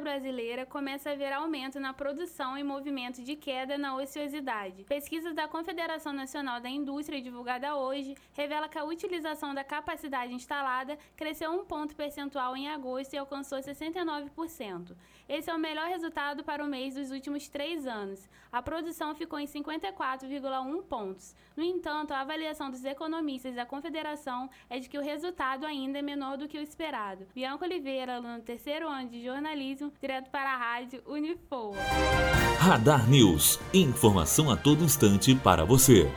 brasileira começa a ver aumento na produção e movimento de queda na ociosidade. Pesquisas da Confederação Nacional da Indústria divulgada hoje revela que a utilização da capacidade instalada cresceu um ponto percentual em agosto e alcançou 69%. Esse é o melhor resultado para o mês dos últimos três anos. A produção ficou em 54,1 pontos. No entanto, a avaliação dos economistas da Confederação é de que o resultado ainda é menor do que o esperado. Bianca Oliveira, aluno do terceiro ano de jornalismo, direto para a rádio Unifoa. Radar News. Informação a todo instante para você.